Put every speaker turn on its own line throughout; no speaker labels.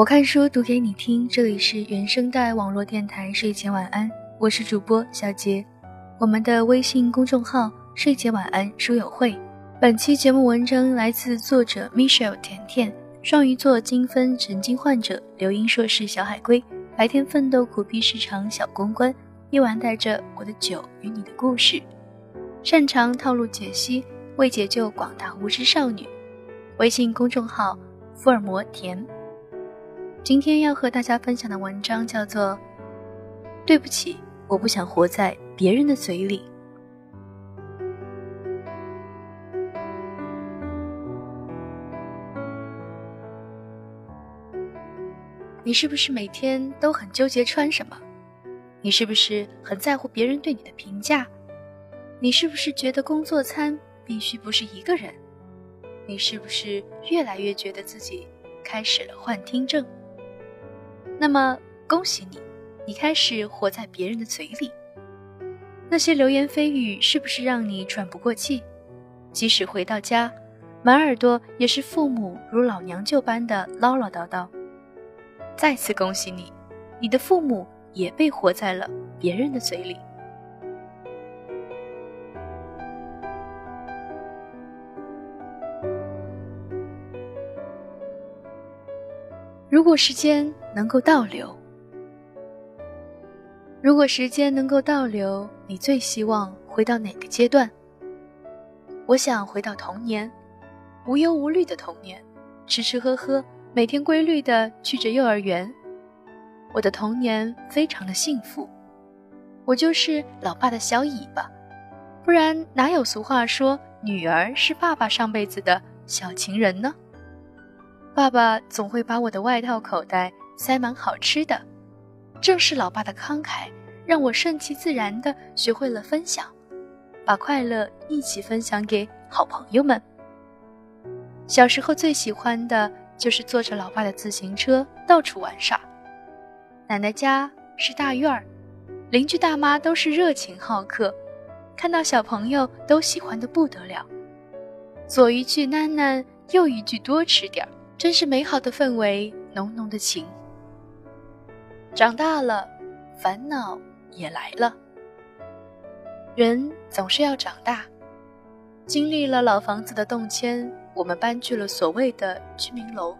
我看书读给你听，这里是原声带网络电台睡前晚安，我是主播小杰。我们的微信公众号睡前晚安书友会。本期节目文章来自作者 Michelle 甜甜，双鱼座精分神经患者，留英硕士小海龟，白天奋斗苦逼市场小公关，夜晚带着我的酒与你的故事，擅长套路解析，为解救广大无知少女。微信公众号福尔摩甜。今天要和大家分享的文章叫做《对不起，我不想活在别人的嘴里》。你是不是每天都很纠结穿什么？你是不是很在乎别人对你的评价？你是不是觉得工作餐必须不是一个人？你是不是越来越觉得自己开始了幻听症？那么恭喜你，你开始活在别人的嘴里。那些流言蜚语是不是让你喘不过气？即使回到家，满耳朵也是父母如老娘舅般的唠唠叨叨。再次恭喜你，你的父母也被活在了别人的嘴里。如果时间能够倒流，如果时间能够倒流，你最希望回到哪个阶段？我想回到童年，无忧无虑的童年，吃吃喝喝，每天规律的去着幼儿园。我的童年非常的幸福，我就是老爸的小尾巴，不然哪有俗话说女儿是爸爸上辈子的小情人呢？爸爸总会把我的外套口袋塞满好吃的，正是老爸的慷慨，让我顺其自然地学会了分享，把快乐一起分享给好朋友们。小时候最喜欢的就是坐着老爸的自行车到处玩耍。奶奶家是大院儿，邻居大妈都是热情好客，看到小朋友都喜欢的不得了，左一句囡囡，右一句多吃点儿。真是美好的氛围，浓浓的情。长大了，烦恼也来了。人总是要长大，经历了老房子的动迁，我们搬去了所谓的居民楼，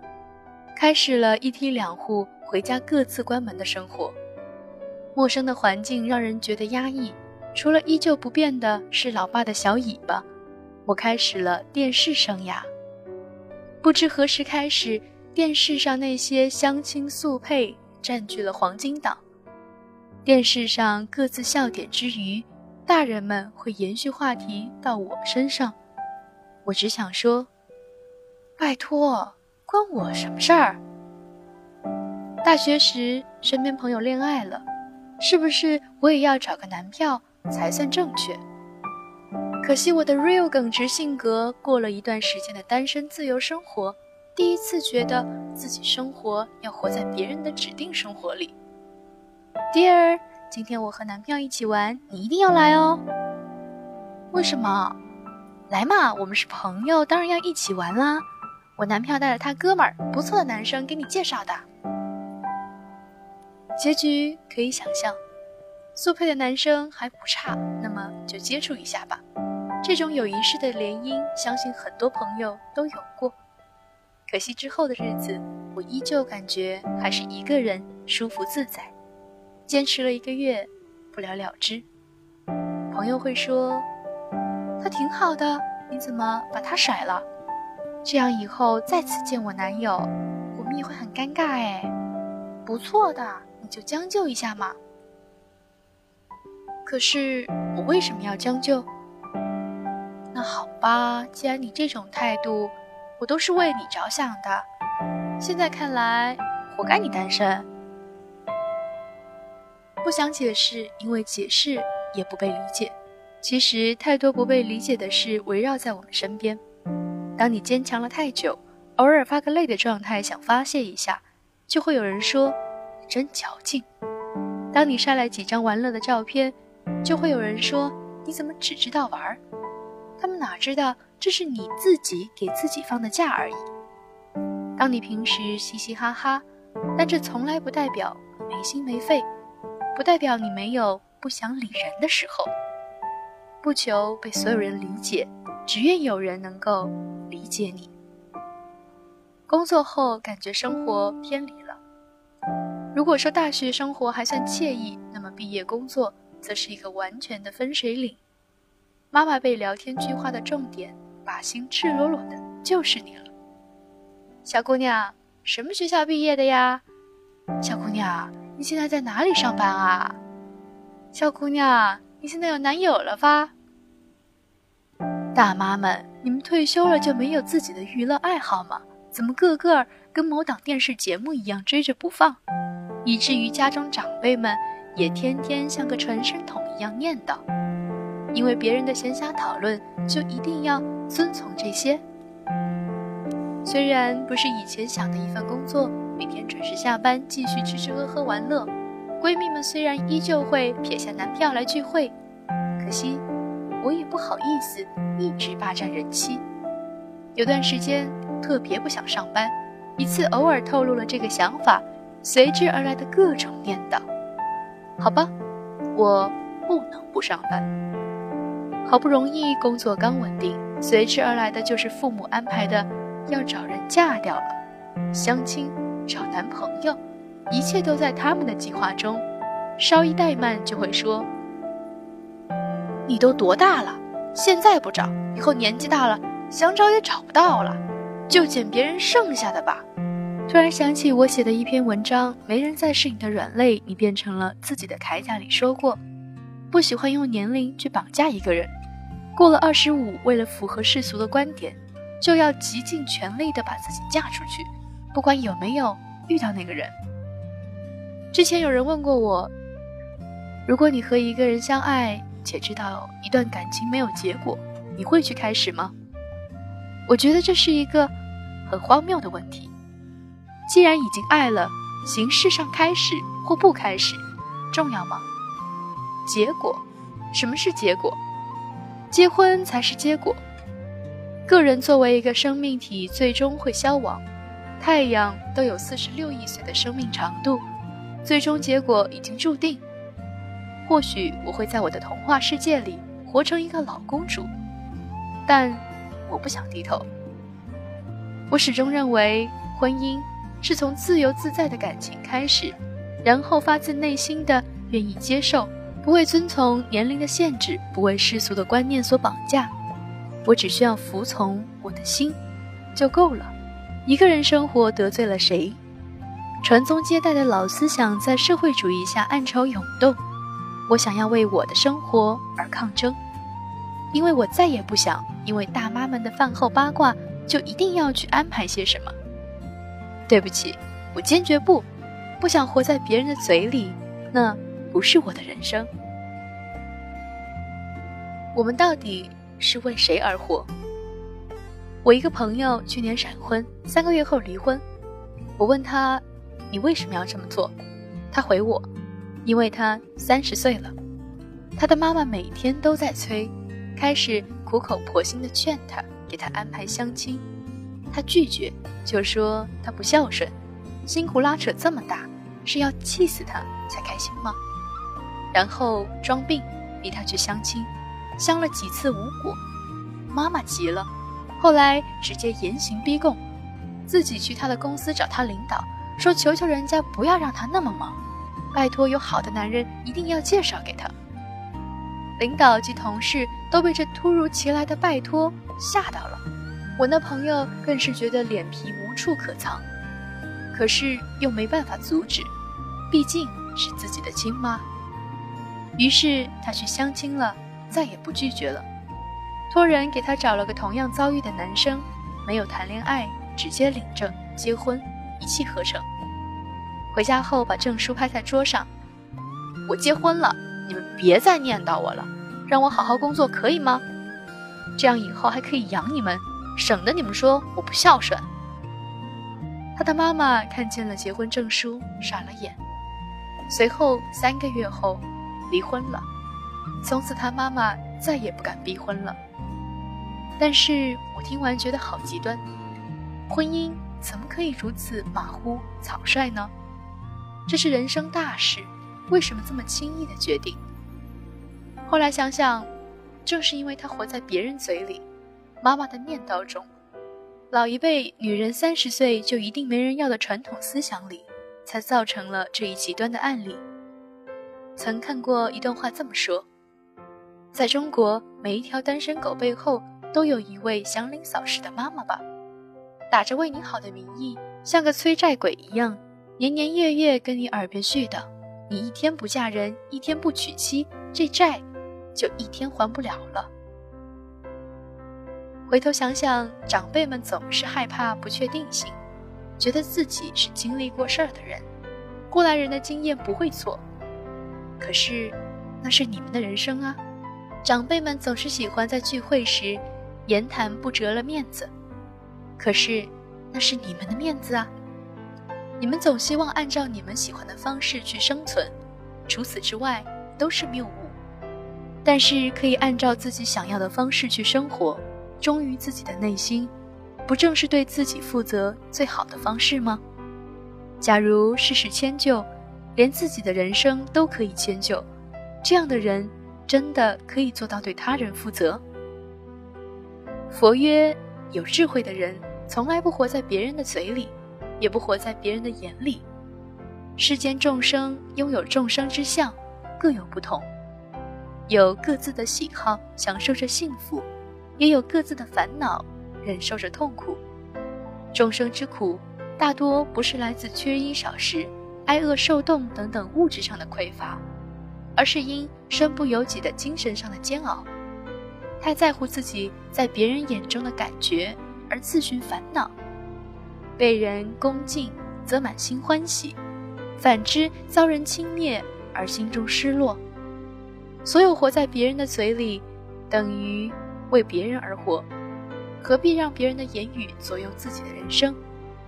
开始了一梯两户回家各自关门的生活。陌生的环境让人觉得压抑，除了依旧不变的是老爸的小尾巴，我开始了电视生涯。不知何时开始，电视上那些相亲速配占据了黄金档。电视上各自笑点之余，大人们会延续话题到我身上。我只想说：拜托，关我什么事儿？大学时身边朋友恋爱了，是不是我也要找个男票才算正确？可惜我的 real 耿直性格，过了一段时间的单身自由生活，第一次觉得自己生活要活在别人的指定生活里。Dear，今天我和男票一起玩，你一定要来哦。为什么？来嘛，我们是朋友，当然要一起玩啦。我男票带着他哥们儿，不错的男生给你介绍的。结局可以想象，速配的男生还不差，那么就接触一下吧。这种有仪式的联姻，相信很多朋友都有过。可惜之后的日子，我依旧感觉还是一个人舒服自在。坚持了一个月，不了了之。朋友会说：“他挺好的，你怎么把他甩了？这样以后再次见我男友，我们也会很尴尬哎。不错的，你就将就一下嘛。”可是我为什么要将就？那好吧，既然你这种态度，我都是为你着想的。现在看来，活该你单身。不想解释，因为解释也不被理解。其实，太多不被理解的事围绕在我们身边。当你坚强了太久，偶尔发个累的状态想发泄一下，就会有人说你真矫情。当你晒来几张玩乐的照片，就会有人说你怎么只知道玩儿。他们哪知道这是你自己给自己放的假而已。当你平时嘻嘻哈哈，但这从来不代表没心没肺，不代表你没有不想理人的时候。不求被所有人理解，只愿有人能够理解你。工作后感觉生活偏离了。如果说大学生活还算惬意，那么毕业工作则是一个完全的分水岭。妈妈被聊天句话的重点，把心赤裸裸的就是你了。小姑娘，什么学校毕业的呀？小姑娘，你现在在哪里上班啊？小姑娘。你现在有男友了吧？大妈们，你们退休了就没有自己的娱乐爱好吗？怎么个个跟某档电视节目一样追着不放，以至于家中长辈们也天天像个传声筒一样念叨？因为别人的闲暇讨论，就一定要遵从这些？虽然不是以前想的一份工作，每天准时下班，继续吃吃喝喝玩乐。闺蜜们虽然依旧会撇下男票来聚会，可惜我也不好意思一直霸占人气。有段时间特别不想上班，一次偶尔透露了这个想法，随之而来的各种念叨。好吧，我不能不上班。好不容易工作刚稳定，随之而来的就是父母安排的要找人嫁掉了，相亲找男朋友。一切都在他们的计划中，稍一怠慢就会说：“你都多大了？现在不找，以后年纪大了想找也找不到了，就捡别人剩下的吧。”突然想起我写的一篇文章《没人再是你的软肋》，你变成了自己的铠甲里说过，不喜欢用年龄去绑架一个人。过了二十五，为了符合世俗的观点，就要极尽全力的把自己嫁出去，不管有没有遇到那个人。之前有人问过我，如果你和一个人相爱，且知道一段感情没有结果，你会去开始吗？我觉得这是一个很荒谬的问题。既然已经爱了，形式上开始或不开始，重要吗？结果，什么是结果？结婚才是结果。个人作为一个生命体，最终会消亡。太阳都有四十六亿岁的生命长度。最终结果已经注定，或许我会在我的童话世界里活成一个老公主，但我不想低头。我始终认为，婚姻是从自由自在的感情开始，然后发自内心的愿意接受，不会遵从年龄的限制，不为世俗的观念所绑架。我只需要服从我的心，就够了。一个人生活得罪了谁？传宗接代的老思想在社会主义下暗潮涌动，我想要为我的生活而抗争，因为我再也不想因为大妈们的饭后八卦就一定要去安排些什么。对不起，我坚决不，不想活在别人的嘴里，那不是我的人生。我们到底是为谁而活？我一个朋友去年闪婚，三个月后离婚，我问他。你为什么要这么做？他回我，因为他三十岁了，他的妈妈每天都在催，开始苦口婆心的劝他给他安排相亲，他拒绝，就说他不孝顺，辛苦拉扯这么大，是要气死他才开心吗？然后装病逼他去相亲，相了几次无果，妈妈急了，后来直接严刑逼供，自己去他的公司找他领导。说：“求求人家不要让他那么忙，拜托有好的男人一定要介绍给他。”领导及同事都被这突如其来的拜托吓到了，我那朋友更是觉得脸皮无处可藏，可是又没办法阻止，毕竟是自己的亲妈。于是他去相亲了，再也不拒绝了，托人给他找了个同样遭遇的男生，没有谈恋爱，直接领证结婚。一气呵成。回家后把证书拍在桌上，我结婚了，你们别再念叨我了，让我好好工作可以吗？这样以后还可以养你们，省得你们说我不孝顺。他的妈妈看见了结婚证书，傻了眼。随后三个月后，离婚了。从此他妈妈再也不敢逼婚了。但是我听完觉得好极端，婚姻。怎么可以如此马虎草率呢？这是人生大事，为什么这么轻易的决定？后来想想，正是因为他活在别人嘴里、妈妈的念叨中，老一辈女人三十岁就一定没人要的传统思想里，才造成了这一极端的案例。曾看过一段话这么说：在中国，每一条单身狗背后都有一位祥林嫂式的妈妈吧，打着为你好的名义，像个催债鬼一样，年年月月跟你耳边絮叨，你一天不嫁人，一天不娶妻，这债。就一天还不了了。回头想想，长辈们总是害怕不确定性，觉得自己是经历过事儿的人，过来人的经验不会错。可是，那是你们的人生啊！长辈们总是喜欢在聚会时言谈不折了面子，可是，那是你们的面子啊！你们总希望按照你们喜欢的方式去生存，除此之外都是谬误。但是可以按照自己想要的方式去生活，忠于自己的内心，不正是对自己负责最好的方式吗？假如事事迁就，连自己的人生都可以迁就，这样的人真的可以做到对他人负责？佛曰：有智慧的人从来不活在别人的嘴里，也不活在别人的眼里。世间众生拥有众生之相，各有不同。有各自的喜好，享受着幸福；也有各自的烦恼，忍受着痛苦。众生之苦，大多不是来自缺衣少食、挨饿受冻等等物质上的匮乏，而是因身不由己的精神上的煎熬。太在乎自己在别人眼中的感觉而自寻烦恼，被人恭敬则满心欢喜，反之遭人轻蔑而心中失落。所有活在别人的嘴里，等于为别人而活，何必让别人的言语左右自己的人生？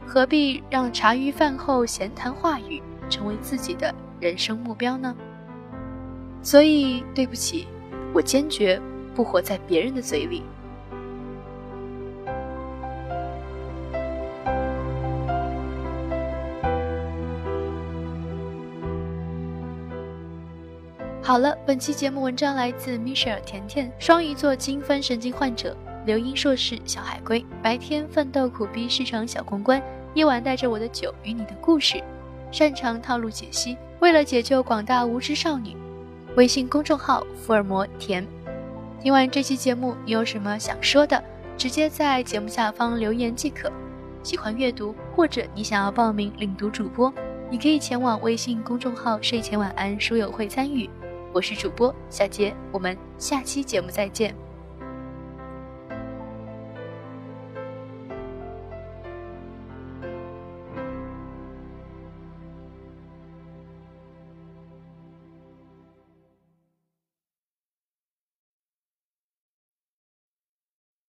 何必让茶余饭后闲谈话语成为自己的人生目标呢？所以，对不起，我坚决不活在别人的嘴里。好了，本期节目文章来自 Michelle 甜甜，双鱼座精分神经患者，留英硕士小海龟，白天奋斗苦逼市场小公关，夜晚带着我的酒与你的故事，擅长套路解析，为了解救广大无知少女。微信公众号福尔摩甜。听完这期节目，你有什么想说的，直接在节目下方留言即可。喜欢阅读或者你想要报名领读主播，你可以前往微信公众号睡前晚安书友会参与。我是主播小杰，我们下期节目再见。